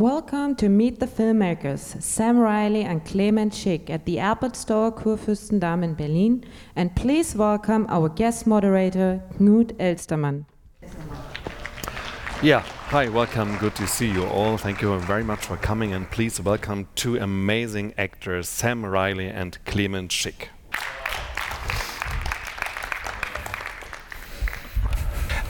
Welcome to Meet the Filmmakers, Sam Riley and Clemens Schick at the Apple Store Kurfürstendamm in Berlin. And please welcome our guest moderator, Knut Elstermann. Yeah, hi, welcome. Good to see you all. Thank you very much for coming, and please welcome two amazing actors, Sam Riley and Clemens Schick.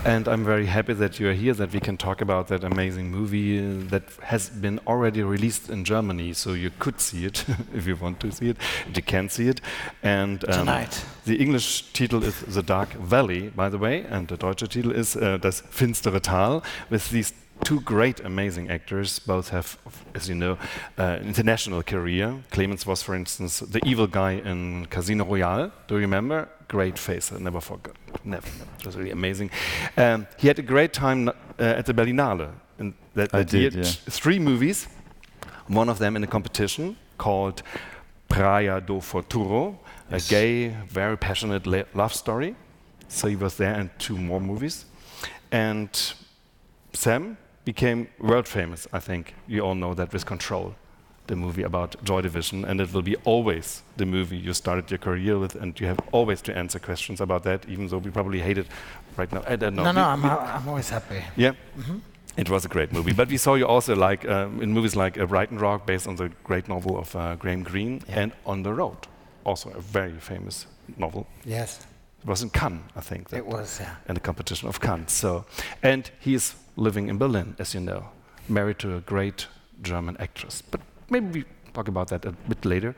And I'm very happy that you're here, that we can talk about that amazing movie that has been already released in Germany, so you could see it if you want to see it. You can see it. And um, tonight, the English title is The Dark Valley, by the way, and the Deutsche title is uh, Das finstere Tal, with these two great, amazing actors. Both have, as you know, uh, international career. Clemens was, for instance, the evil guy in Casino Royale. Do you remember? great face. I never forgot. Never. It was really amazing. Um, he had a great time uh, at the Berlinale. And that, that did, yeah. three movies. One of them in a competition called Praia do Futuro, yes. a gay, very passionate love story. So he was there in two more movies. And Sam became world famous, I think. You all know that with Control the movie about Joy Division, and it will be always the movie you started your career with, and you have always to answer questions about that, even though we probably hate it right now. I don't know. No, no, I'm, I'm always happy. Yeah. Mm-hmm. It was a great movie, but we saw you also like um, in movies like uh, Brighton Rock, based on the great novel of uh, Graham Greene, yeah. and On the Road, also a very famous novel. Yes. It was in Cannes, I think. It was, yeah. In the competition of Cannes. So, and he is living in Berlin, as you know, married to a great German actress. But maybe we talk about that a bit later.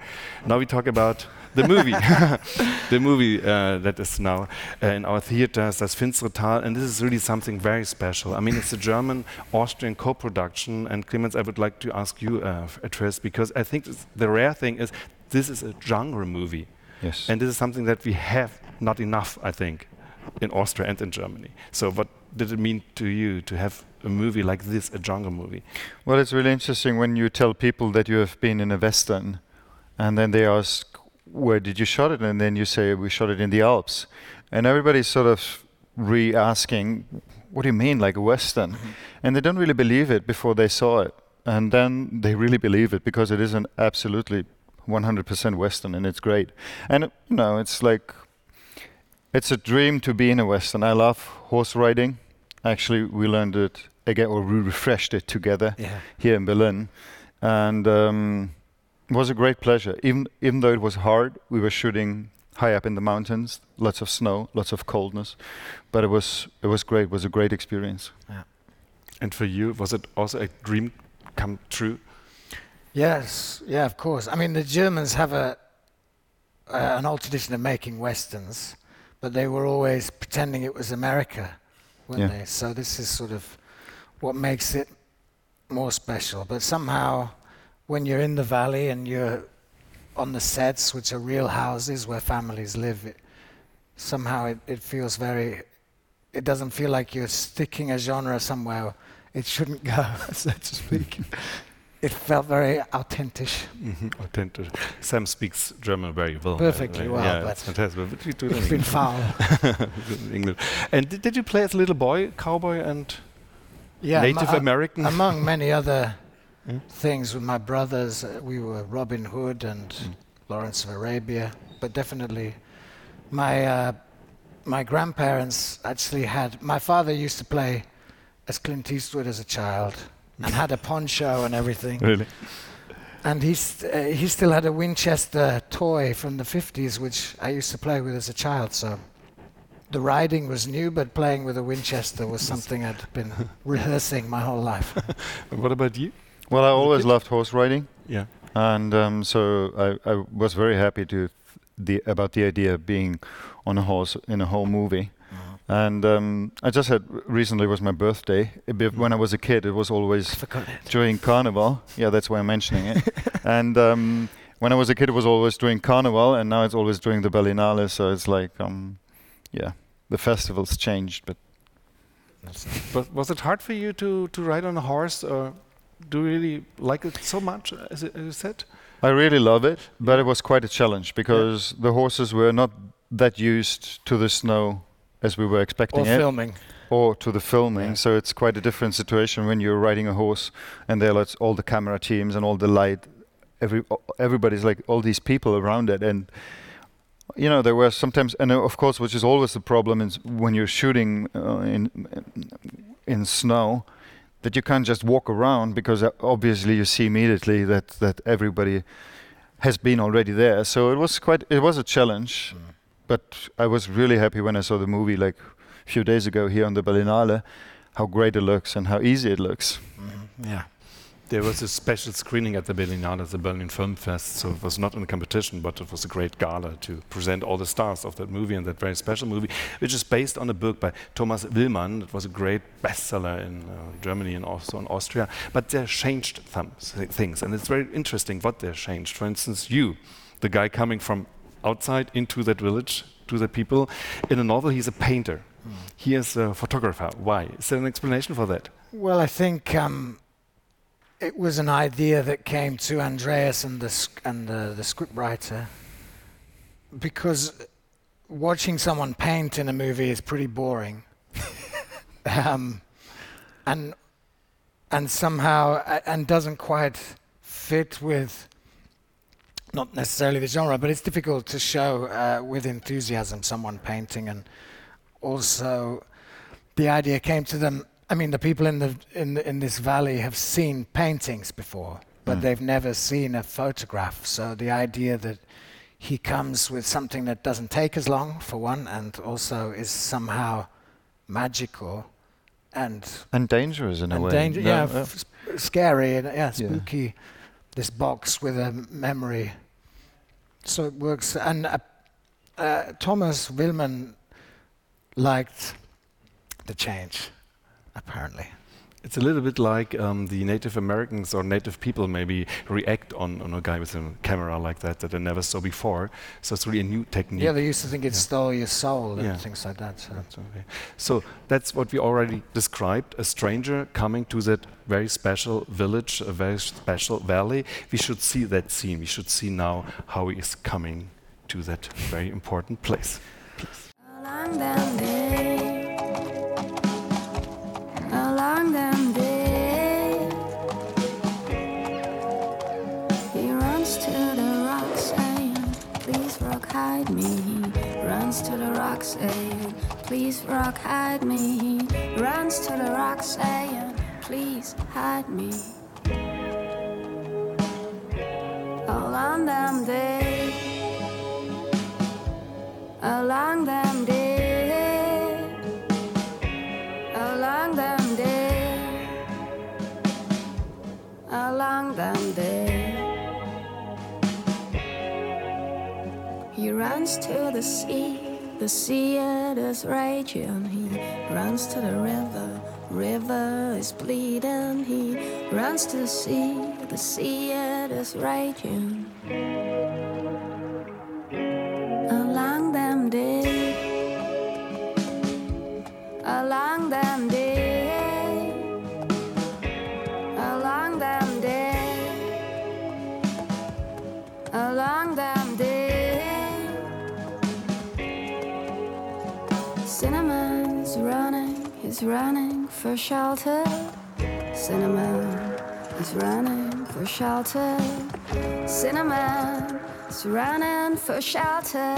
Now we talk about the movie, the movie uh, that is now uh, in our theaters, Das Finstere Tal, and this is really something very special. I mean, it's a German-Austrian co-production, and Clemens, I would like to ask you uh, at first, because I think the rare thing is this is a genre movie. Yes. And this is something that we have not enough, I think, in Austria and in Germany. So what did it mean to you to have a movie like this, a genre movie? Well, it's really interesting when you tell people that you have been in a western, and then they ask, "Where did you shot it?" And then you say, "We shot it in the Alps," and everybody's sort of re-asking, "What do you mean, like a western?" Mm-hmm. And they don't really believe it before they saw it, and then they really believe it because it is an absolutely 100% western, and it's great. And you know, it's like it's a dream to be in a western. I love horse riding. Actually, we learned it again, or we refreshed it together yeah. here in Berlin, and um, it was a great pleasure. Even even though it was hard, we were shooting high up in the mountains, lots of snow, lots of coldness, but it was it was great. It was a great experience. Yeah. And for you, was it also a dream come true? Yes, yeah, of course. I mean, the Germans have a uh, an old tradition of making westerns, but they were always pretending it was America, weren't yeah. they? So this is sort of what makes it more special. But somehow, when you're in the valley and you're on the sets, which are real houses where families live, it, somehow it, it feels very. It doesn't feel like you're sticking a genre somewhere it shouldn't go, so to speak. it felt very authentic. Mm-hmm. Authentic. Sam speaks German very well. Perfectly well. Yeah, it's fantastic. But we do it's been foul. English. And did, did, you play as a little boy, cowboy, and yeah, Native American? Among many other mm? things, with my brothers, uh, we were Robin Hood and mm. Lawrence of Arabia. But definitely, my uh, my grandparents actually had. My father used to play as Clint Eastwood as a child and had a poncho and everything. Really? And he, st- uh, he still had a Winchester toy from the 50s, which I used to play with as a child. So the riding was new, but playing with a Winchester was something I'd been rehearsing my whole life. what about you? Well, I always loved horse riding. Yeah. And um, so I, I was very happy to the about the idea of being on a horse in a whole movie. And um, I just had recently was my birthday. when I was a kid, it was always during Carnival. Yeah, that's why I'm mentioning it. and um, when I was a kid, it was always during Carnival, and now it's always during the Berlinale. So it's like, um, yeah, the festivals changed. But but was it hard for you to to ride on a horse, or do you really like it so much, as, it, as you said? I really love it, but it was quite a challenge because yeah. the horses were not that used to the snow as we were expecting or it. filming. or to the filming. Yeah. So it's quite a different situation when you're riding a horse and there are all the camera teams and all the light. Every everybody's like all these people around it, and you know there were sometimes, and uh, of course, which is always the problem is when you're shooting uh, in in snow, that you can't just walk around because uh, obviously you see immediately that that everybody has been already there. So it was quite it was a challenge, but I was really happy when I saw the movie like a few days ago here on the Berlinale, how great it looks and how easy it looks. Yeah. There was a special screening at the Berlinale, the Berlin Film Fest, so it was not in a competition, but it was a great gala to present all the stars of that movie and that very special movie, which is based on a book by Thomas Willmann. It was a great bestseller in uh, Germany and also in Austria. But they changed some th- things, and it's very interesting what they changed. For instance, you, the guy coming from outside into that village to the people, in a novel, he's a painter. He is a photographer. Why? Is there an explanation for that? Well, I think um, it was an idea that came to Andreas and the and the, the scriptwriter because watching someone paint in a movie is pretty boring, um, and and somehow and doesn't quite fit with not necessarily the genre, but it's difficult to show uh, with enthusiasm someone painting and also the idea came to them. I mean, the people in the in the, in this valley have seen paintings before, but Mm. they've never seen a photograph. So the idea that he comes with something that doesn't take as long, for one, and also is somehow magical and And dangerous in a way. danger, yeah, uh, f- scary, and yeah, Yeah. spooky. This box with a memory, so it works. And uh, uh, Thomas Willmann liked the change, apparently. It's a little bit like um, the Native Americans or Native people maybe react on, on a guy with a camera like that that they never saw before. So it's really a new technique. Yeah, they used to think it Yeah. stole your soul and Yeah. things like that. So. That's okay. So that's what we already described a stranger coming to that very special village, a very special valley. We should see that scene. We should see now how he is coming to that very important place. Along hide me." Runs to the rock saying, "Please rock hide me." Runs to the rock saying, "Please hide me." Along them day along them day, along them day, along them day. He runs to the sea, the sea it is raging. He runs to the river, river is bleeding. He runs to the sea, the sea it is raging. Along them day, along them day, along them day, along them day. Sinnerman's running, he's running for shelter. Sinnerman is running for shelter. Sinnerman is running for shelter.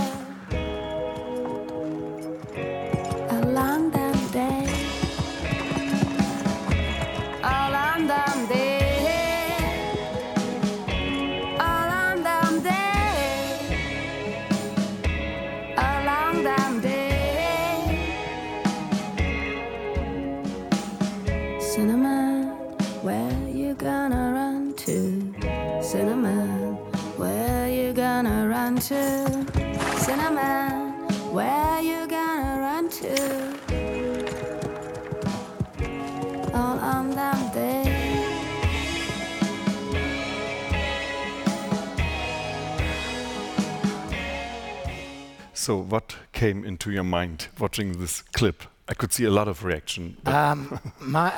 So what came into your mind watching this clip? I could see a lot of reaction. Um, my,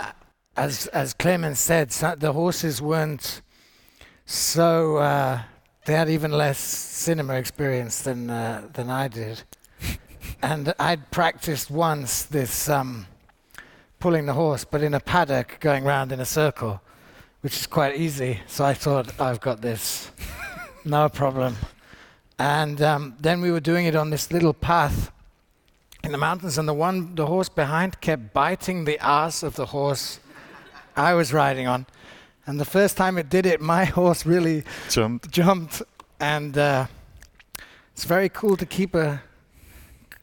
as as Clemens said, so the horses weren't so. Uh, they had even less cinema experience than uh, than I did, and I'd practiced once this um, pulling the horse, but in a paddock going round in a circle, which is quite easy. So I thought, I've got this, no problem. And um, then we were doing it on this little path in the mountains, and the one, the horse behind, kept biting the ass of the horse I was riding on. And the first time it did it, my horse really Jumped. jumped, and uh, it's very cool to keep a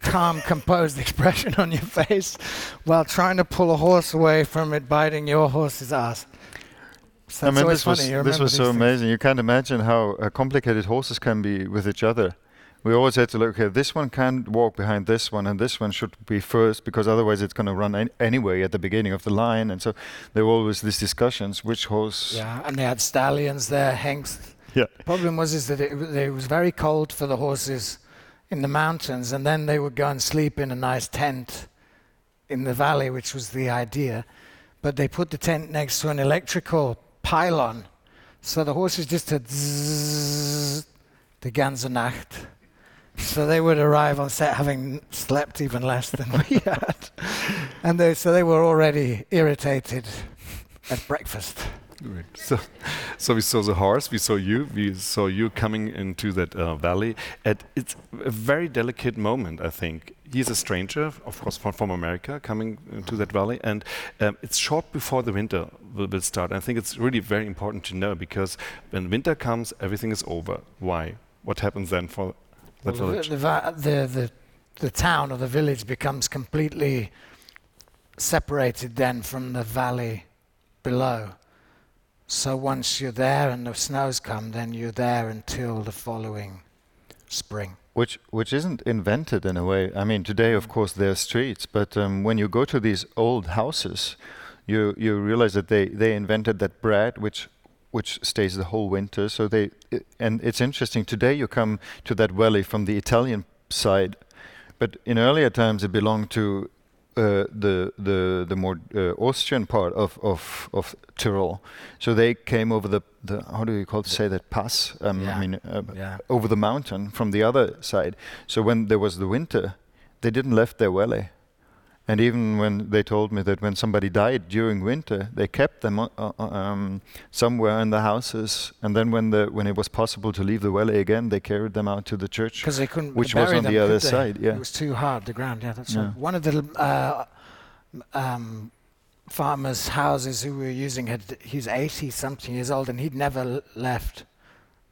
calm, composed expression on your face while trying to pull a horse away from it biting your horse's ass. So I mean, this was this was so things. amazing. You can't imagine how uh, complicated horses can be with each other. We always had to look. Okay, this one can't walk behind this one, and this one should be first because otherwise it's going to run an- anyway at the beginning of the line. And so there were always these discussions: which horse? Yeah, and they had stallions there, hengst. Yeah. Problem was is that it, w- it was very cold for the horses in the mountains, and then they would go and sleep in a nice tent in the valley, which was the idea. But they put the tent next to an electrical pylon, so the horses just had zzz, the ganze Nacht. So they would arrive on set having slept even less than we had, and they, so they were already irritated at breakfast. Great. So, so we saw the horse, we saw you, we saw you coming into that uh, valley. And it's a very delicate moment, I think. He's a stranger, of course, from, from America, coming into that valley, and um, it's short before the winter will, will start. I think it's really very important to know because when winter comes, everything is over. Why? What happens then for that Well, village? The, the, the, the, the town or the village becomes completely separated then from the valley below. So once you're there and the snows come, then you're there until the following spring. Which which isn't invented in a way. I mean, today of course there are streets, but um, when you go to these old houses, you you realize that they they invented that bread which which stays the whole winter. So they and it's interesting. Today you come to that valley from the Italian side, but in earlier times it belonged to uh, the the the more uh, Austrian part of, of of Tyrol. So they came over the the how do you call it, say that pass? Um, Yeah. I mean. Uh, Yeah. over the mountain from the other side. So when there was the winter, they didn't left their valley. And even when they told me that when somebody died during winter, they kept them uh, uh, um, somewhere in the houses. And then when the when it was possible to leave the valley again, they carried them out to the church. Because they couldn't Which bury was on them, the other they? side, yeah. It was too hard, the ground. Yeah, that's Yeah. right. One of the uh, um, farmers' houses who we were using had he's 80 something years old and he'd never l- left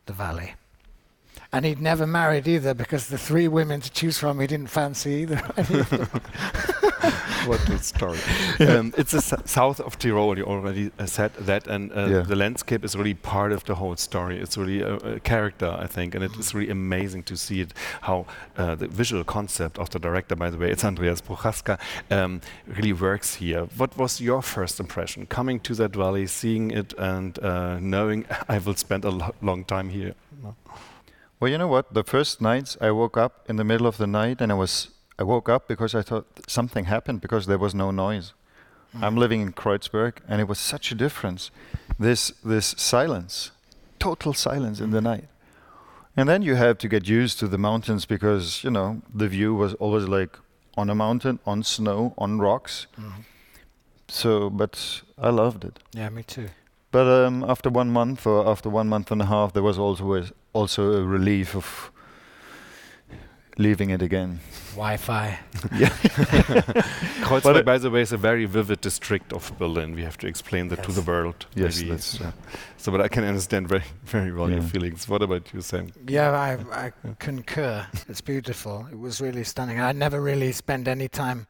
the valley. And he'd never married either because the three women to choose from he didn't fancy either. what a story. um, it's the south of Tyrol, you already uh, said that, and uh, Yeah. the landscape is really part of the whole story. It's really a, a character, I think, and it is really amazing to see it, how uh, the visual concept of the director, by the way, it's Andreas Prochaska, um, really works here. What was your first impression coming to that valley, seeing it, and uh, knowing I will spend a lo- long time here? Well, you know what? The first nights I woke up in the middle of the night and I was I woke up because I thought something happened because there was no noise. Hmm. I'm living in Kreuzberg and it was such a difference. This this silence, total silence in the hmm. night. And then you have to get used to the mountains because, you know, the view was always like on a mountain, on snow, on rocks. Mm-hmm. So, but I loved it. yeah, me too. But um, after one month or after one month and a half, there was also a, also a relief of leaving it again. Wi-Fi. Kreuzberg, by the way, is a very vivid district of Berlin. We have to explain that to the world. Yes, maybe. that's- So- so, but I can understand very, very well your feelings. What about you, Sam? Yeah, I, I concur. It's beautiful. It was really stunning. I'd never really spent any time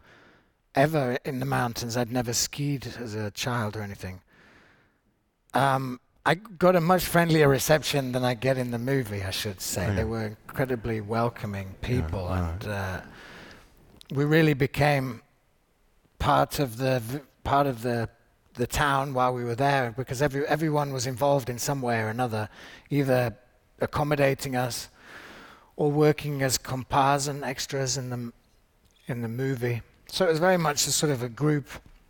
ever in the mountains. I'd never skied as a child or anything. Um, I got a much friendlier reception than I get in the movie, I should say. Oh, yeah. They were incredibly welcoming people, right. and uh, we really became part of the v- part of the the town while we were there because every everyone was involved in some way or another, either accommodating us or working as comparsen extras in the in the movie. So it was very much a sort of a group.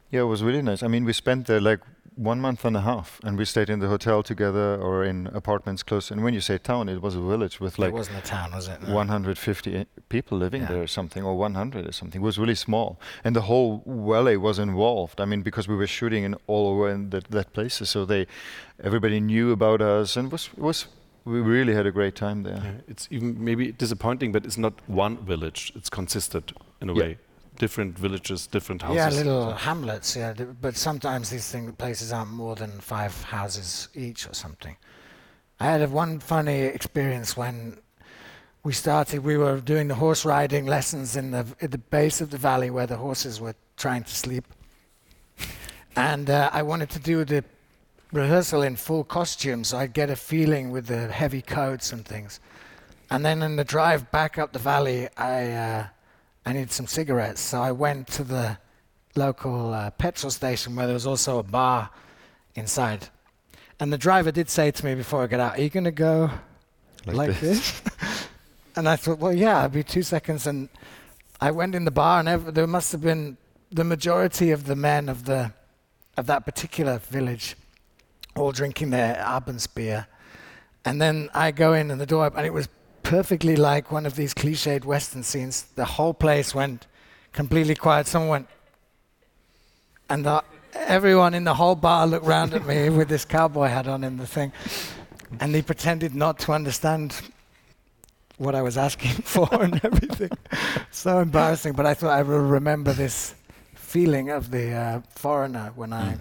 Yeah, it was really nice. I mean, we spent there like one month and a half, and we stayed in the hotel together or in apartments close. And when you say town, it was a village with like it wasn't a town, was it? No. 150 people living Yeah. there or something, or 100 or something. It was really small, and the whole valley was involved. I mean, because we were shooting in all over in that, that places, so they, everybody knew about us, and was was we really had a great time there. Yeah, it's even maybe disappointing, but it's not one village. It's consisted in a Yeah. way. Different villages, different houses. Yeah, little hamlets. Yeah, but sometimes these thing, places aren't more than five houses each or something. I had a one funny experience when we started. We were doing the horse riding lessons in the at the base of the valley where the horses were trying to sleep, and uh, I wanted to do the rehearsal in full costume, so I'd get a feeling with the heavy coats and things. And then in the drive back up the valley, I uh, I needed some cigarettes, so I went to the local uh, petrol station where there was also a bar inside. And the driver did say to me before I got out, "Are you going to go Like like, this. this?" and I thought, "Well, yeah, it'll be two seconds." And I went in the bar, and ev- there must have been the majority of the men of the of that particular village all drinking their Abendsbier. And then I go in and the door, and it was perfectly like one of these cliched Western scenes. The whole place went completely quiet. Someone went, and the, everyone in the whole bar looked round at me with this cowboy hat on and the thing, and they pretended not to understand what I was asking for and everything. so embarrassing. But I thought I will remember this feeling of the uh, foreigner when I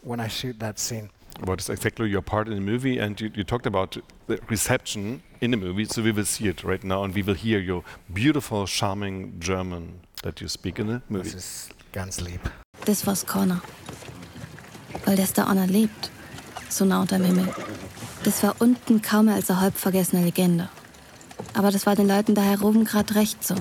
when I shoot that scene. what is exactly your part in the movie and you, you talked about the reception in the movie so we will see it right now and we will hear your beautiful charming german that you speak in the movie This is ganz lieb. Das war's Connor. Weil das da einer lebt. So nah unterm Himmel. Das war unten kaum mehr als eine halb vergessene Legende. Aber das war den Leuten da herum grad recht so.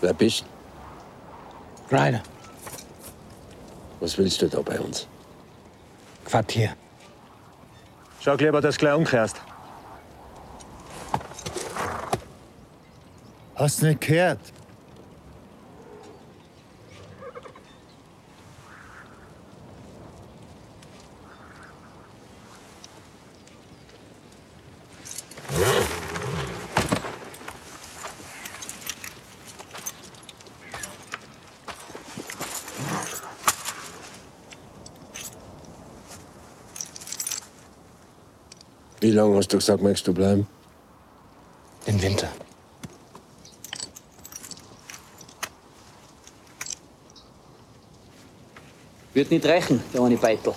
Wer bist Ryder, Was willst du da bei uns? Quartier. Schau lieber, dass du gleich umkehrst. Hast nicht gehört? Wie lange hast du gesagt, möchtest du bleiben? Den Winter. Wird nicht reichen, der eine Beitel.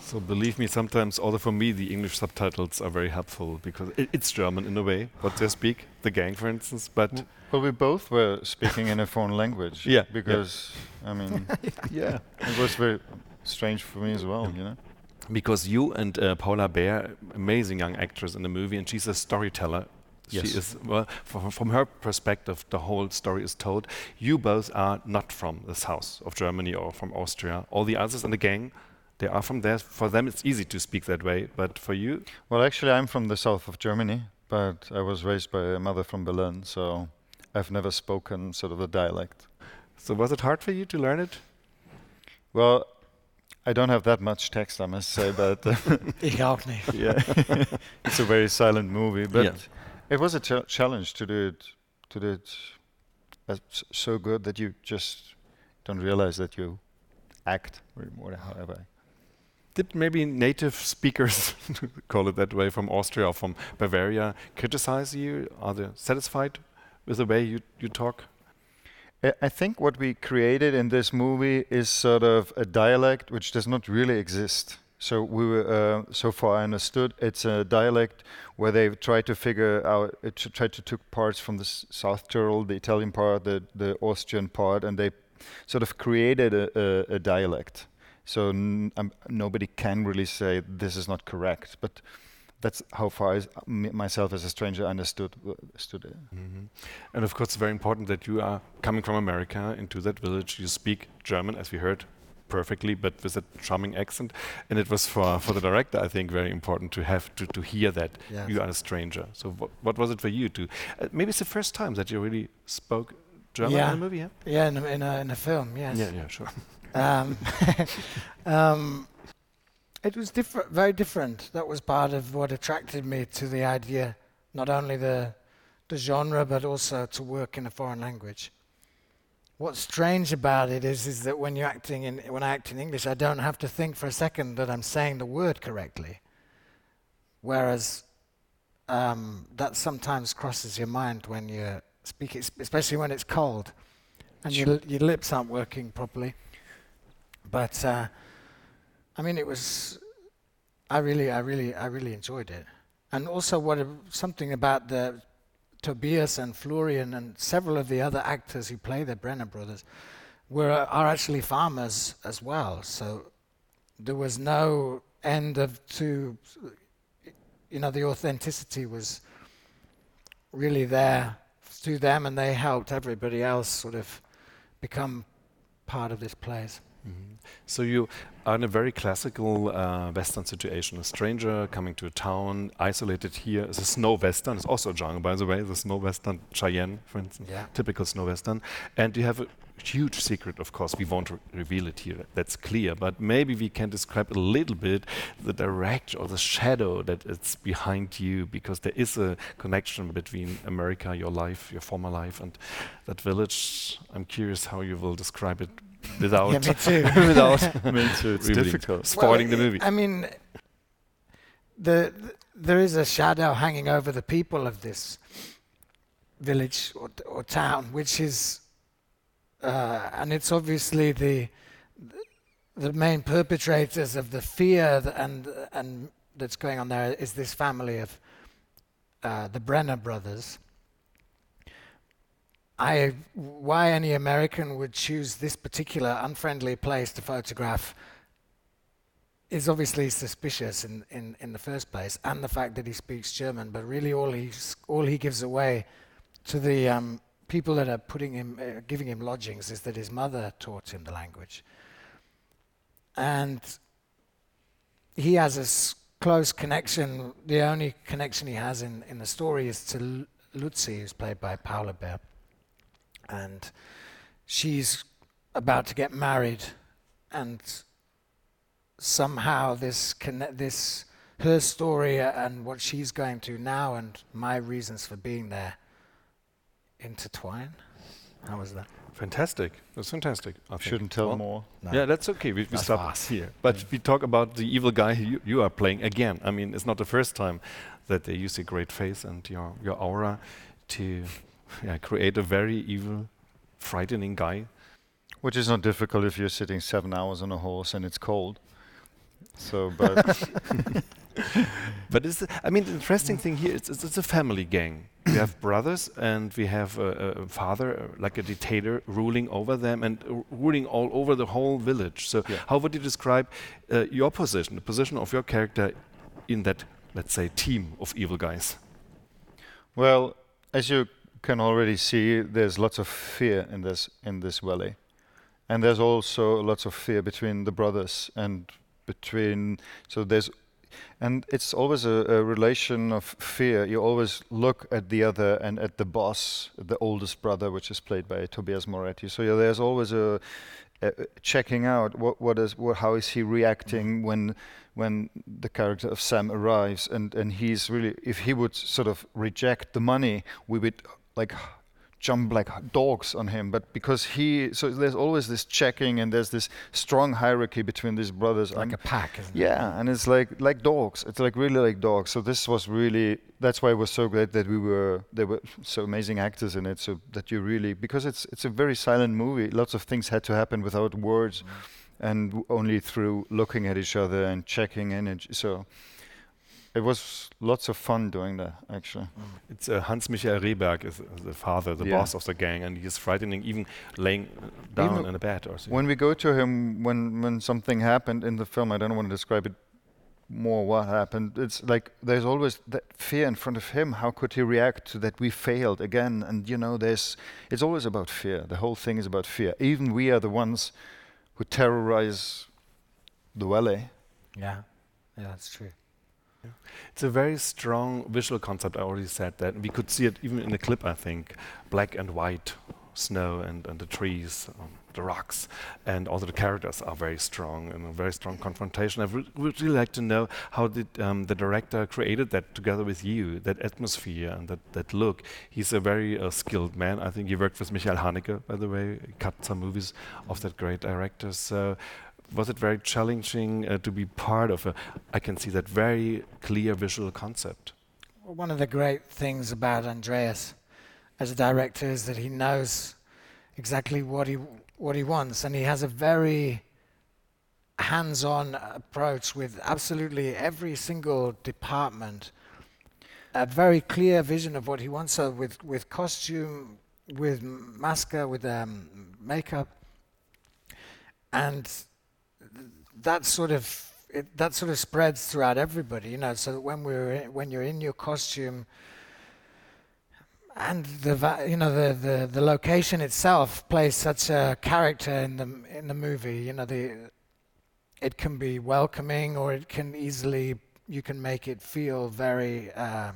so believe me sometimes although for me the english subtitles are very helpful because it, it's german in a way what they speak the gang for instance but Well, we both were speaking in a foreign language. Yeah, yeah. Because I mean, yeah it was very strange for me as well. You know. because you and uh, Paula Beer, amazing young actress in the movie, and she's a storyteller. Yes. She is well, from, from her perspective, the whole story is told. You both are not from the south of Germany or from Austria. All the others in the gang, they are from there. For them, it's easy to speak that way, but for you, Well, actually, I'm from the south of Germany, but I was raised by a mother from Berlin, so I've never spoken sort of a dialect. so was it hard for you to learn it? Well, I don't have that much text, I must say, but Ich auch nicht. yeah, it's a very silent movie. But Yeah. it was a ch- challenge to do it, to do it as, so good that you just don't realize that you act, or however. Did maybe native speakers, call it that way, from Austria or from Bavaria criticize you? Are they satisfied with the way you, you talk? I think what we created in this movie is sort of a dialect which does not really exist. So we were, uh, so far I understood, it's a dialect where they try to figure out, uh, to try to took parts from the South Tyrol, the Italian part, the the Austrian part, and they sort of created a, a, a dialect. So um, nobody can really say this is not correct, but that's how far as m- myself as a stranger understood understood it. Mhm. And of course, it's very important that you are coming from America into that village. You speak German, as we heard perfectly, but with a charming accent. And it was for, for the director, I think, very important to have to, to hear that Yes. you are a stranger. So what, what was it for you to? Uh, maybe it's the first time that you really spoke German Yeah. in a movie. Yeah. Yeah, in a, in a, in a film, yes. Yeah. Yeah. Sure. Um, um, it was different, very different. That was part of what attracted me to the idea, not only the the genre, but also to work in a foreign language. What's strange about it is, is that when you're acting in, when I act in English, I don't have to think for a second that I'm saying the word correctly. Whereas um, that sometimes crosses your mind when you speak, especially when it's cold, and your, your lips aren't working properly. But uh, I mean, it was. I really, I really, I really enjoyed it, and also what something about the Tobias and Florian and several of the other actors who play the Brenner brothers were are actually farmers as well. So there was no end of to, you know, the authenticity was really there to them, and they helped everybody else sort of become part of this place. Mhm. So you are in a very classical uh, Western situation. A stranger coming to a town, isolated here. It's a snow Western. It's also a genre, by the way. The snow Western, Cheyenne, for instance, Yeah. typical snow Western. And you have a huge secret, of course. We won't re- reveal it here. That's clear. But maybe we can describe a little bit the direction or the shadow that it's behind you, because there is a connection between America, your life, your former life, and that village. I'm curious how you will describe it without Yeah, me too. without Me too, it's revealing- difficult. spoiling Well, the movie. I mean, the, th- there is a shadow hanging over the people of this village or, or town, which is, uh, and it's obviously the the main perpetrators of the fear th- and and that's going on there is this family of uh, the Brenner brothers. I, why any American would choose this particular unfriendly place to photograph is obviously suspicious in, in, in the first place, and the fact that he speaks German. But really, all he's all he gives away to the um, people that are putting him, uh, giving him lodgings, is that his mother taught him the language, and he has a close connection. The only connection he has in, in the story is to L- Luzi, who's played by Paula Beer, and she's about to get married, and somehow this conne- this her story and what she's going through now and my reasons for being there intertwine. How was that? Fantastic. That's fantastic. I. Shouldn't tell Well, more. No. Yeah, that's okay. We, we That's stop fast. here. But we talk about the evil guy you, you are playing again. I mean, it's not the first time that they use your great face and your, your aura to yeah, create a very evil, frightening guy. Which is not difficult if you're sitting seven hours on a horse and it's cold. So, but But it's, I mean, the interesting thing here is it's, it's a family gang. We have brothers and we have a, a father, uh, like a dictator, ruling over them and ruling all over the whole village. So, Yeah. how would you describe uh, your position, the position of your character in that, let's say, team of evil guys? Well, as you can already see, there's lots of fear in this in this valley, and there's also lots of fear between the brothers and between. So there's, and it's always a, a relation of fear. You always look at the other and at the boss, the oldest brother, which is played by Tobias Moretti. So yeah, there's always a, checking out what what is what how is he reacting when when the character of Sam arrives and and he's really if he would sort of reject the money we would like jump like dogs on him but because he so there's always this checking and there's this strong hierarchy between these brothers Like and- a pack, isn't it? yeah and it's like like dogs it's like really like dogs so this was really that's why it was so great that we were there were so amazing actors in it so that you really because it's it's a very silent movie lots of things had to happen without words mm. and w- only through looking at each other and checking in. And so it was lots of fun doing that, actually. It's uh, Hans Michael Rehberg is uh, the father, the Yeah. boss of the gang, and he's frightening, even laying down Even in a bed or something. When we go to him, when when something happened in the film, I don't want to describe it more what happened. It's like there's always that fear in front of him. How could he react to that we failed again? And you know, there's it's always about fear. The whole thing is about fear. Even we are the ones who terrorize the valley. Yeah, yeah, that's true. It's a very strong visual concept. I already said that. We could see it even in the clip, I think. Black and white, snow and, and the trees, um, the rocks, and also the characters are very strong and a very strong confrontation. I would really like to know how did um, the director created that together with you, that atmosphere and that, that look. He's a very uh, skilled man. I think he worked with Michael Haneke, by the way, cut some movies of that great director. So was it very challenging uh, to be part of a, I can see that very clear visual concept? Well, one of the great things about Andreas as a director is that he knows exactly what he what he wants, and he has a very hands-on approach with absolutely every single department. A very clear vision of what he wants. So with with costume, with masca, with um, makeup, and that sort of it, that sort of spreads throughout everybody, you know. So when we're in, when you're in your costume, and the va- you know the, the the location itself plays such a character in the in the movie. You know the it can be welcoming or it can easily you can make it feel very uh,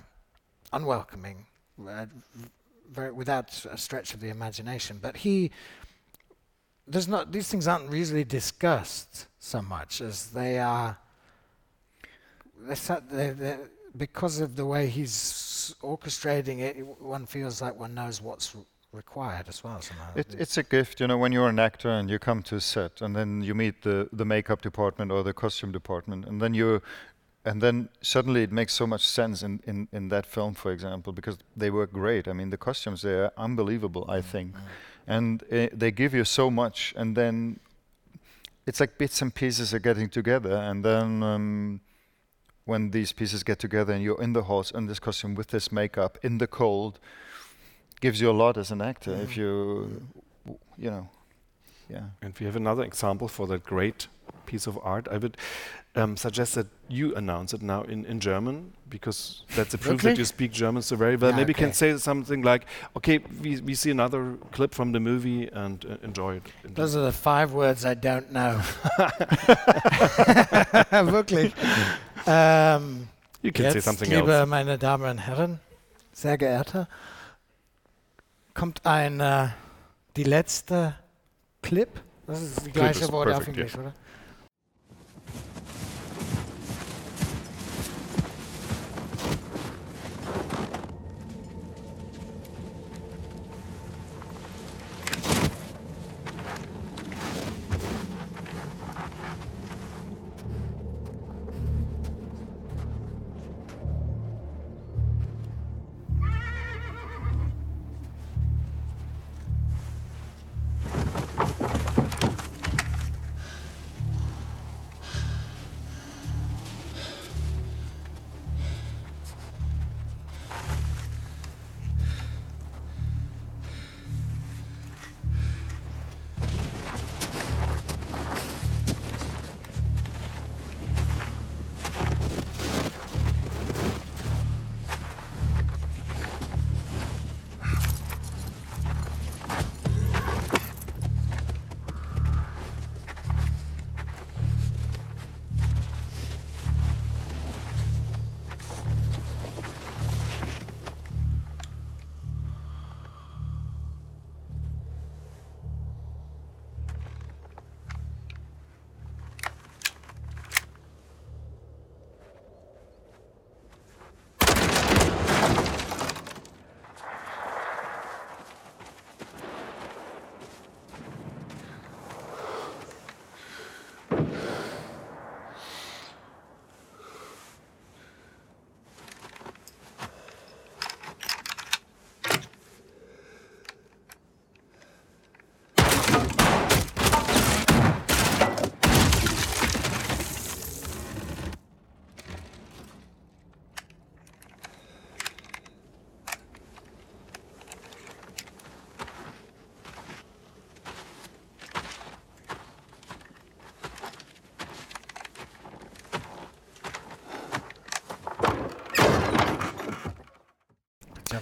unwelcoming, uh, very, without a stretch of the imagination. But he there's not these things aren't usually discussed so much as they are. They're, they're, because of the way he's orchestrating it, one feels like one knows what's required as well. Somehow. It, it's a gift, you know, when you're an actor and you come to a set and then you meet the, the makeup department or the costume department and then you and then suddenly it makes so much sense in, in, in that film, for example, because they work great. I mean, the costumes they are unbelievable, I mm, think, mm. And uh, they give you so much, and then it's like bits and pieces are getting together, and then um, when these pieces get together and you're in the horse in this costume with this makeup in the cold, gives you a lot as an actor. If you, you know, yeah. And we have another example for that great piece of art. I would um, suggest that you announce it now in, in German because that's a proof that you speak German so very well. Maybe you can say something like, okay, we, we see another clip from the movie and uh, enjoy it. in Those are the five words I don't know. Wirklich. Ähm, You can say something liebe else. meine Damen und Herren, sehr geehrter, kommt ein äh, die letzte Clip. Das ist das Clip gleiche Wort auf. Englisch, oder?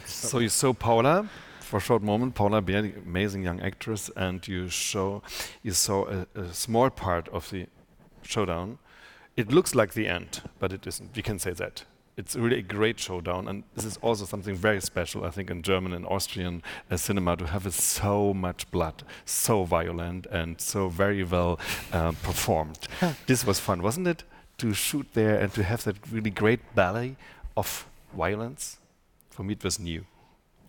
So you saw Paula for a short moment. Paula Beer, amazing young actress, and you show you saw a, a small part of the showdown. It looks like the end, but it isn't. We can say that. It's really a great showdown, and this is also something very special, I think, in German and Austrian uh, cinema to have so much blood, so violent, and so very well uh, performed. this was fun, wasn't it? To shoot there and to have that really great ballet of violence. For me, it was new.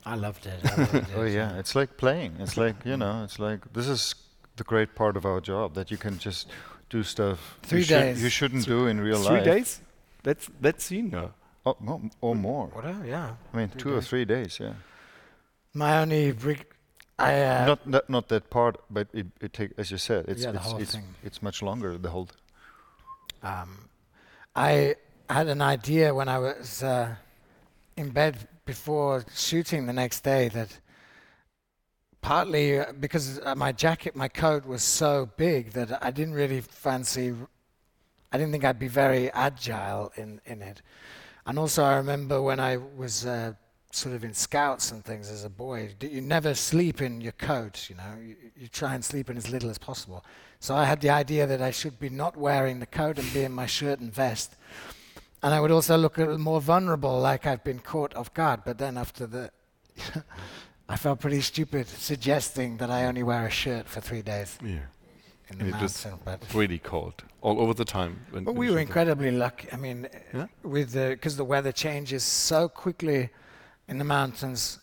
I loved it. I loved it. Oh yeah, it's like playing. It's like you know, it's like this is the great part of our job that you can just do stuff Three you, should- days. you shouldn't do in real Three life. days? That's that's seen now. Oh, no, or more. Whatever, yeah. I mean, Three two or three days. Yeah. My only brig- I uh, not that, not that part, but it, it take as you said, it's Yeah, the it's whole it's, thing. it's much longer. The whole. Um, I had an idea when I was uh, in bed before shooting the next day that partly uh, because uh, my jacket, my coat was so big that I didn't really fancy. I didn't think I'd be very agile in, in it. And also, I remember when I was uh, sort of in scouts and things as a boy, you never sleep in your coat, you know, you, you try and sleep in as little as possible. So I had the idea that I should be not wearing the coat and be in my shirt and vest. And I would also look a little more vulnerable, like I've been caught off guard. But then after the, I felt pretty stupid suggesting that I only wear a shirt for three days Yeah. in the And it was mountain. But really cold all over the time. but we were incredibly lucky. I mean, Yeah? with the because the weather changes so quickly in the mountains,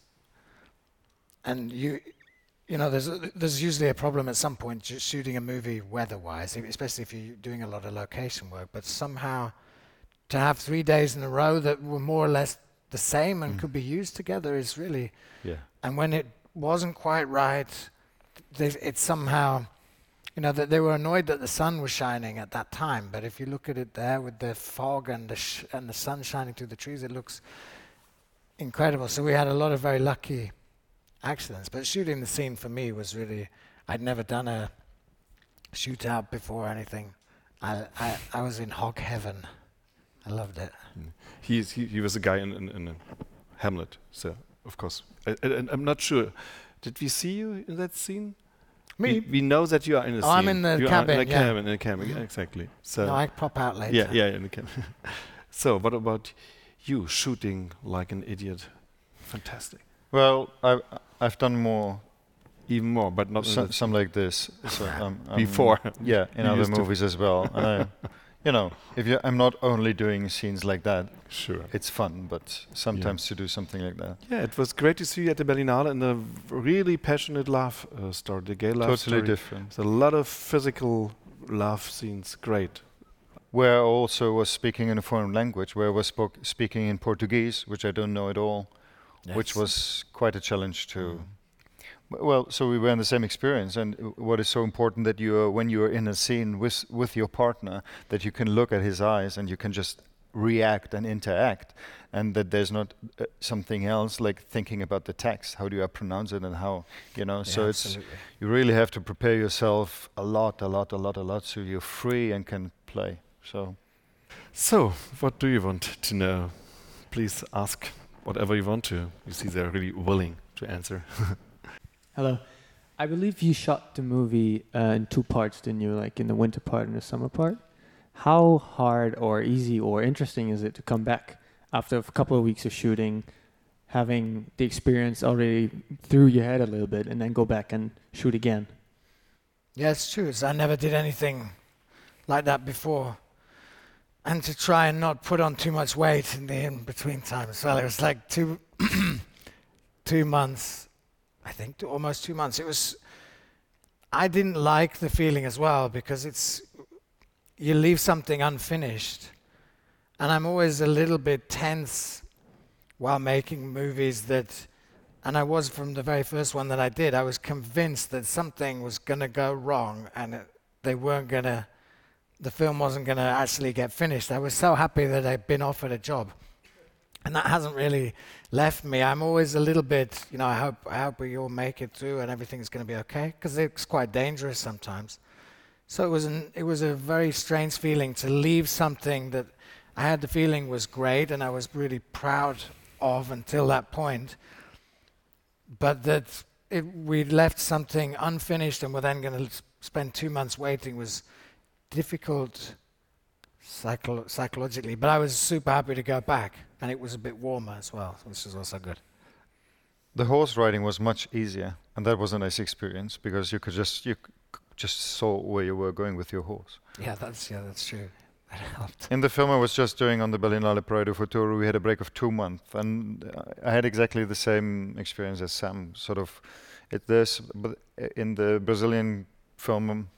and you, you know, there's a- there's usually a problem at some point shooting a movie weather-wise, especially if you're doing a lot of location work. But somehow, to have three days in a row that were more or less the same and Mm. could be used together is really. Yeah. And when it wasn't quite right, they, it somehow, you know, that they were annoyed that the sun was shining at that time. But if you look at it there with the fog and the sh- and the sun shining through the trees, it looks incredible. So we had a lot of very lucky accidents. But shooting the scene for me was really, I'd never done a shootout before or anything. I, I, I was in hog heaven. I loved it. He's, he, he was a guy in, in, in Hamlet, so of course. I, I, and I'm not sure. Did we see you in that scene? Me? We, we know that you are in a Oh, scene. I'm in the you cabin, Are in a yeah. cabin, in a cabin, yeah, exactly. So no, I pop out later. yeah, yeah, in the cabin. so what about you shooting like an idiot? Fantastic. Well, I've I've done more. Even more, but not in some, some like this. So, um, um, Before. yeah, in You other movies as well. And I, you know, if you, I'm not only doing scenes like that. Sure. It's fun, but sometimes to do something like that. Yeah, it was great to see you at the Berlinale and a really passionate love uh, story, the gay love Totally story. different. There's a lot of physical love scenes. Great. Where I also was speaking in a foreign language, where I was spoke, speaking in Portuguese, which I don't know at all, which was quite a challenge to. W- Well, so we were in the same experience, and uh, what is so important that you, are, when you are in a scene with with your partner, that you can look at his eyes and you can just react and interact, and that there's not uh, something else like thinking about the text. How do I pronounce it, and how you know? so Yeah, it's you really have to prepare yourself a lot, a lot, a lot, a lot, so you're free and can play. So. So, what do you want to know? Please ask whatever you want to. You see, they're really willing to answer. Hello. I believe you shot the movie uh, in two parts, didn't you? Like in the winter part and the summer part. How hard or easy or interesting is it to come back after a couple of weeks of shooting, having the experience already through your head a little bit, and then go back and shoot again? Yeah, it's true. So I never did anything like that before. And to try and not put on too much weight in the in between time as well. It was like two two months, I think, two, almost two months. It was. I didn't like the feeling as well because it's you leave something unfinished, and I'm always a little bit tense while making movies that and I was from the very first one that I did. I was convinced that something was going to go wrong and it, they weren't going to, the film wasn't going to actually get finished. I was so happy that I'd been offered a job. And that hasn't really left me. I'm always a little bit, you know, I hope, I hope we all make it through and everything's going to be okay because it's quite dangerous sometimes. So it was, an, it was a very strange feeling to leave something that I had the feeling was great and I was really proud of until that point but that it, we left something unfinished and we're then going to spend two months waiting was difficult psycholo- psychologically. But I was super happy to go back, and it was a bit warmer as well, which was also good. The horse riding was much easier, and that was a nice experience because you could just you c- just saw where you were going with your horse. Yeah, that's yeah, that's true. That helped. In the film I was just doing on the Berlinale Praia do Futuro, we had a break of two months, and uh, I had exactly the same experience as Sam. Sort of, it there's but in the Brazilian film,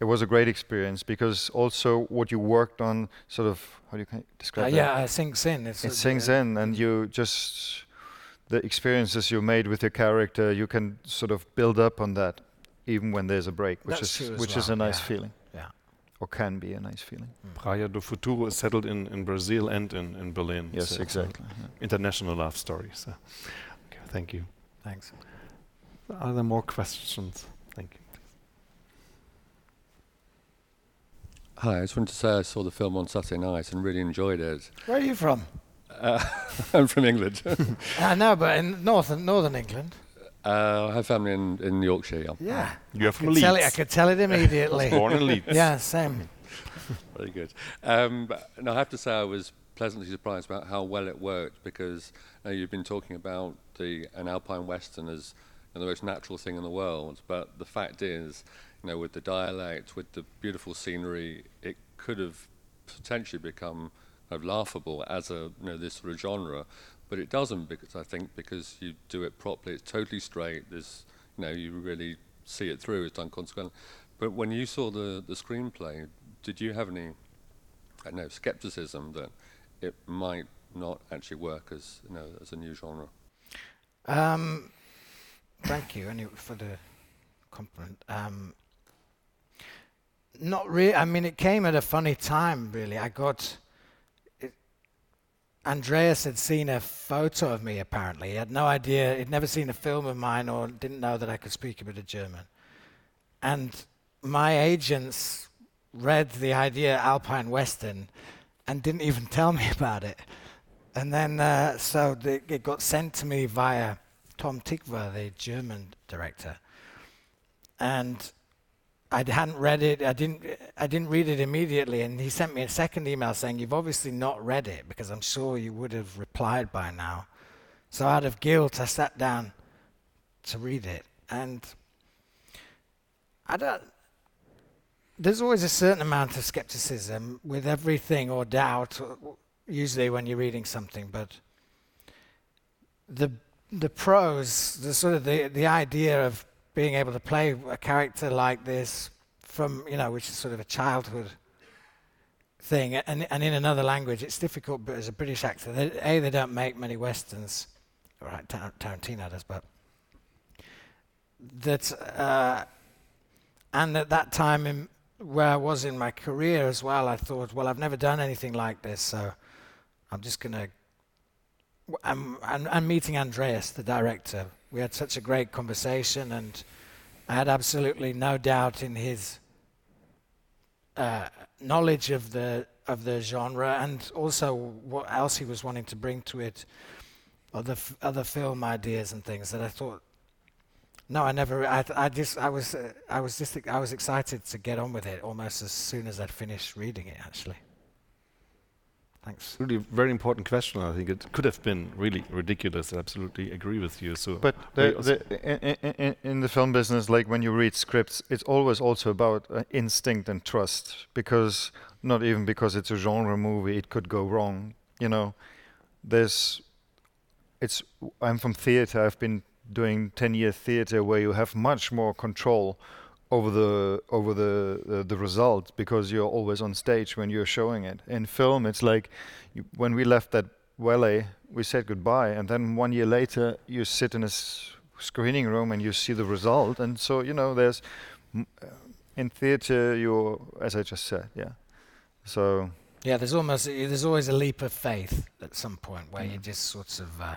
it was a great experience because also what you worked on, sort of, how do you ca- Uh, describe that? yeah, it sinks in. It's it a- sinks in, and you just the experiences you made with your character, you can sort of build up on that, even when there's a break, which That's is true as which is a nice yeah, feeling, yeah. or can be a nice feeling. Praia do Futuro is settled in, in Brazil and in, in Berlin. Yes, so exactly, yeah. International love story. So, okay, thank you. Thanks. Are there more questions? Thank you. Hi, I just wanted to say I saw the film on Saturday night and really enjoyed it. Where are you from? Uh, I'm from England. I know, but in northern northern England. uh, I have family in, in Yorkshire. Yeah. Yeah. You're from could tell it, I could tell it immediately. Born in Leeds. Yeah, same. Very good. Um, and I have to say, I was pleasantly surprised about how well it worked because uh, you've been talking about the an alpine western as you know, the most natural thing in the world, but the fact is, know, with the dialect, with the beautiful scenery, it could have potentially become kind of laughable as a you know this sort of genre, but it doesn't because I think because you do it properly, it's totally straight. There's you know you really see it through. It's done consequently. But when you saw the the screenplay, did you have any I know skepticism that it might not actually work as you know as a new genre? Um, thank you anyway for the compliment. Um, not really. I mean, it came at a funny time. Really, I got. Andreas had seen a photo of me. Apparently, he had no idea. He'd never seen a film of mine, or didn't know that I could speak a bit of German. And my agents read the idea Alpine Western, and didn't even tell me about it. And then, uh, so the, it got sent to me via Tom Tykwer, the German director. And I hadn't read it. I didn't. I didn't read it immediately, and he sent me a second email saying, "You've obviously not read it because I'm sure you would have replied by now." So out of guilt, I sat down to read it, and I don't. There's always a certain amount of skepticism with everything or doubt, usually when you're reading something, but the the prose, the sort of the the idea of being able to play a character like this from you know, which is sort of a childhood thing, and and in another language, it's difficult. But as a British actor, they, a they don't make many westerns, right? Tar- Tarantino does, but that uh, and at that time in where I was in my career as well, I thought, well, I've never done anything like this, so I'm just w- I'm, I'm, I'm meeting Andreas, the director. We had such a great conversation, and I had absolutely no doubt in his uh, knowledge of the of the genre, and also what else he was wanting to bring to it, other f- other film ideas and things that I thought. No, I never. I, I just. I was. Uh, I was just. I was excited to get on with it almost as soon as I'd finished reading it. Actually. Thanks. Really, very important question. I think it could have been really ridiculous. I absolutely agree with you. So, But the, the, in, in, in the film business, like when you read scripts, it's always also about uh, instinct and trust. Because not even because it's a genre movie, it could go wrong. You know, there's, it's. I'm from theater. I've been doing 10 year theater where you have much more control over the over the the, the result because you're always on stage when you're showing it. In film, it's like you, when we left that valet, we said goodbye, and then one year later, you sit in a s- screening room and you see the result. And so you know, there's m- uh, in theater, you're as I just said, yeah. So Yeah, there's almost there's always a leap of faith at some point where you Mm. just sort of uh,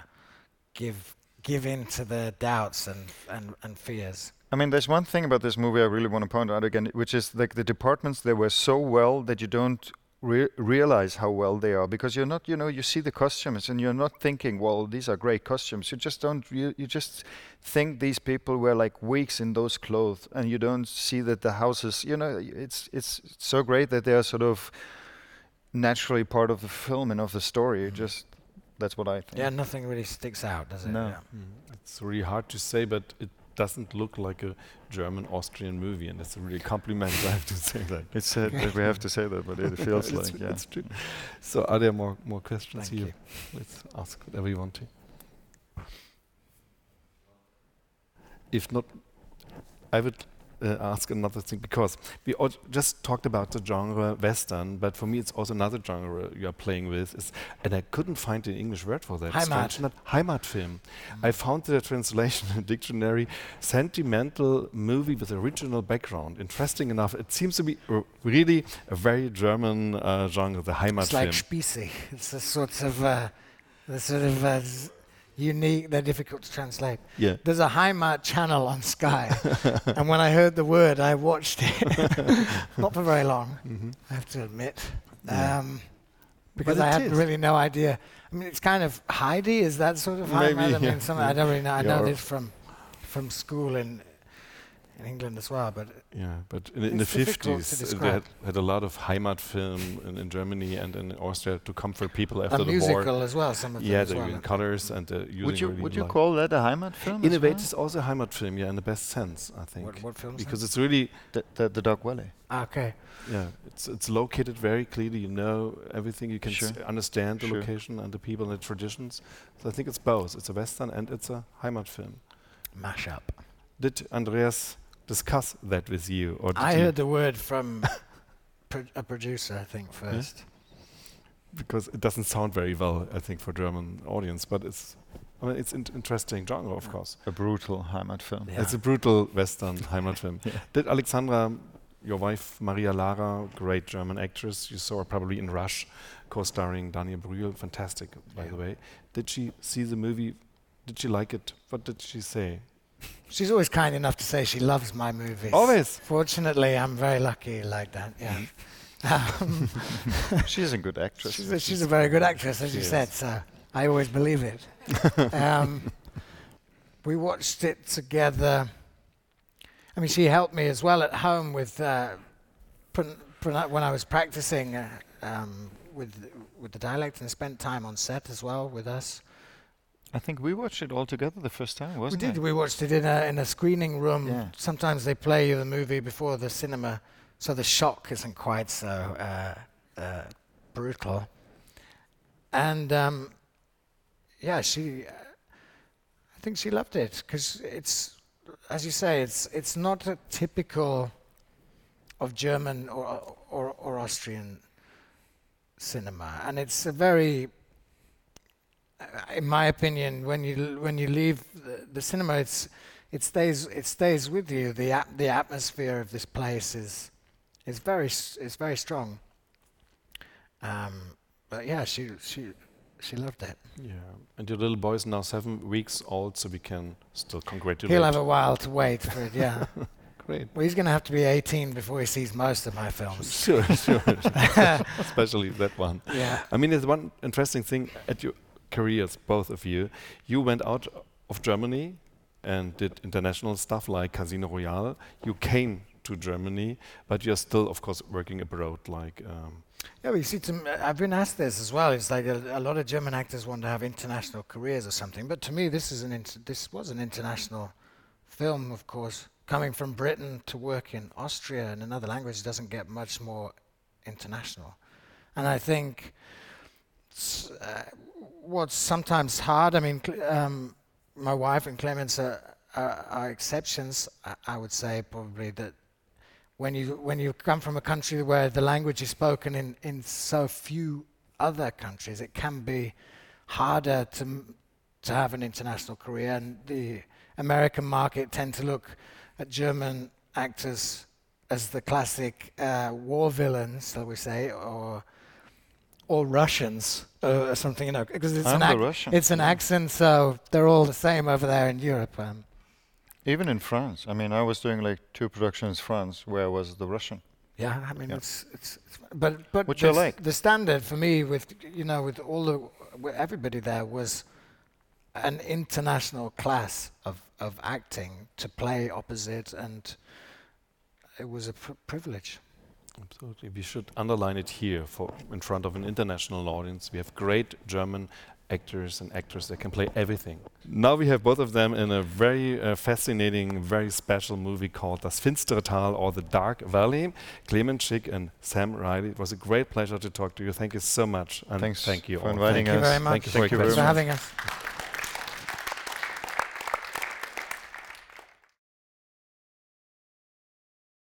give give in to the doubts and, and, and fears. I mean, there's one thing about this movie I really want to point out again, which is like the departments they were so well that you don't re- realize how well they are because you're not, you know, you see the costumes and you're not thinking, well, these are great costumes. You just don't, you, you just think these people were like weeks in those clothes and you don't see that the houses, you know, it's, it's so great that they are sort of naturally part of the film and of the story. It just, that's what I think. Yeah, nothing really sticks out, does it? No. Yeah. Mm. It's really hard to say, but it doesn't look like a German Austrian movie, and that's a really compliment. I have to say that. It's sad that we have to say that, but it feels It's- like, yeah. it's true. So, are there more more questions Thank here? you. Let's ask whatever you want to. If not, I would uh, ask another thing because we all just talked about the genre western, but for me it's also another genre you are playing with. Is, and I couldn't find an English word for that. Heimat. Enough, Heimatfilm. I found the translation in the dictionary: sentimental movie with original background. Interesting enough, it seems to be r- really a very German uh, genre, the Heimatfilm. It's like. Spießig. It's a sort of, uh, the sort of uh, unique, they're difficult to translate. Yeah. There's a Heimat channel on Sky, and when I heard the word, I watched it. Not for very long, Mhm. I have to admit. Yeah. Um, because I had is. really no idea. I mean, it's kind of Heidi. Is that sort of Maybe, Heimat? I yeah, mean, some, yeah. I don't really know. I know this from from school in in England as well, but Yeah, but in, in the It's difficult to 50s, uh, they had, had a lot of Heimatfilm in, in Germany and in Austria to comfort people after a the musical war. as well. Some of them Yeah, as they're well. in colors and uh, using Would you really would you light- call that a Heimatfilm? as Innovate well? is also a Heimatfilm, yeah, in the best sense, I think. What, what film? because that? it's really, the, the, the Dark Valley? Ah, okay. yeah, it's it's located very clearly. You know everything. You can Sure. s- understand the Sure. location and the people and the traditions. So I think it's both. It's a western and it's a Heimatfilm. Mashup. Did Andreas discuss that with you, or did I you heard the word from pro- a producer, I think, first. because it doesn't sound very well, I think, for German audience. But it's, I mean, it's an interesting genre, of course. A brutal Heimatfilm. Yeah. It's a brutal Western Heimatfilm. Yeah. Did Alexandra, your wife Maria Lara, great German actress, you saw her probably in Rush, co-starring Daniel Brühl, fantastic, by the way. Did she see the movie? Did she like it? What did she say? She's always kind enough to say she loves my movies. Always. Fortunately, I'm very lucky like that. Yeah. Um, She's a good actress. she's, a, she's a very good actress, as She you is. said. So I always believe it. um, we watched it together. I mean, she helped me as well at home with uh, pron- pronou- when I was practicing uh, um, with with the dialect, and spent time on set as well with us. I think we watched it all together the first time, wasn't it? We did. it? We watched it in a in a screening room. Yeah. Sometimes they play you the movie before the cinema, so the shock isn't quite so uh, uh, brutal. And um, yeah, she. Uh, I think she loved it because it's, as you say, it's it's not a typical of German or or, or Austrian cinema, and it's a very in my opinion, when you when you leave the, the cinema, it's it stays it stays with you. The at, the atmosphere of this place is is very s- is very strong. Um, but yeah, she she she loved it. Yeah, and your little boy is now seven weeks old, so we can still congratulate. He'll have a while to wait for it. Yeah. Great. well, he's going to have to be 18 before he sees most of my films. Sure, sure. Especially that one. Yeah. I mean, there's one interesting thing at your careers, both of you. You went out of Germany and did international stuff like Casino Royale. You came to Germany, but you're still, of course, working abroad. Like, um, Yeah, you see, to m- I've been asked this as well. It's like a, a lot of German actors want to have international careers or something. But to me, this is an this was an international film, of course. Coming from Britain to work in Austria in another language doesn't get much more international. And I think uh, what's sometimes hard. I mean, um, my wife and Clemens are, are, are exceptions. I, I would say probably that when you when you come from a country where the language is spoken in in so few other countries, it can be harder to to have an international career. And the American market tend to look at German actors as the classic uh, war villains, shall we say, or or Russians uh, or something, you know, because it's an ac- Russian, it's an accent, so they're all the same over there in Europe. Um, Even in France. I mean, I was doing like two productions in France where I was the Russian. Yeah, I mean Yeah. it's, it's it's but but Which the, like. the standard for me with you know with all the with everybody there was an international class of of acting to play opposite, and it was a pr- privilege. Absolutely. We should underline it here for in front of an international audience. We have great German actors and actors that can play everything. Now we have both of them in a very uh, fascinating, very special movie called Das finstere Tal or The Dark Valley. Clemens Schick and Sam Riley. It was a great pleasure to talk to you. Thank you so much. And Thanks thank you for all. inviting Thank you us. very much. Thank you for Thank your you very Thanks for having us.